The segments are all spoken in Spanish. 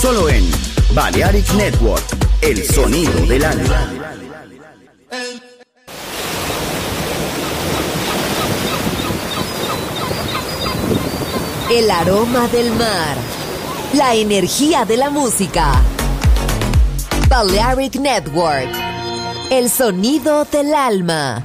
Solo en Balearic Network, el sonido del alma. El aroma del mar. La energía de la música. Balearic Network. El sonido del alma.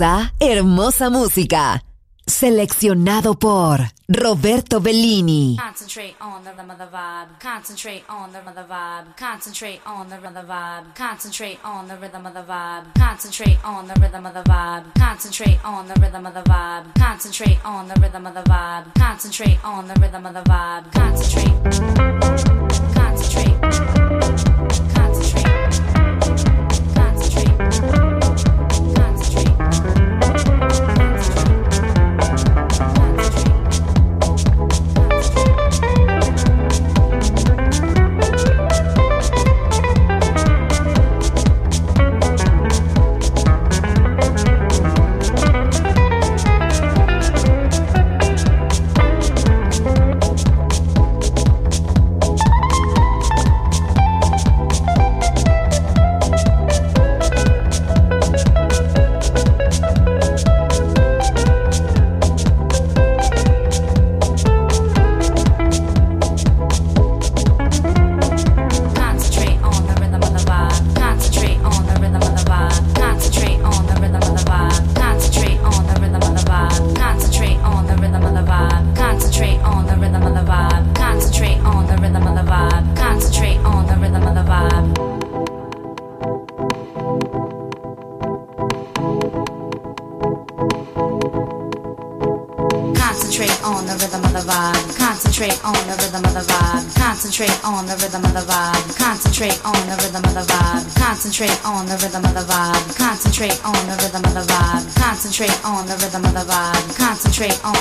Hermosa, hermosa música. Seleccionado por Roberto Bellini. Concentrate on the rhythm of the vibe. Concentrate on the rhythm the vibe. Concentrate on the rhythm of the vibe. Concentrate on the rhythm of the vibe. Concentrate on the rhythm of the vibe. Concentrate on the rhythm of the vibe. Concentrate on the rhythm of the vibe. Concentrate on the rhythm of the vibe. Concentrate. Concentrate. Concentrate Thank you. straight on.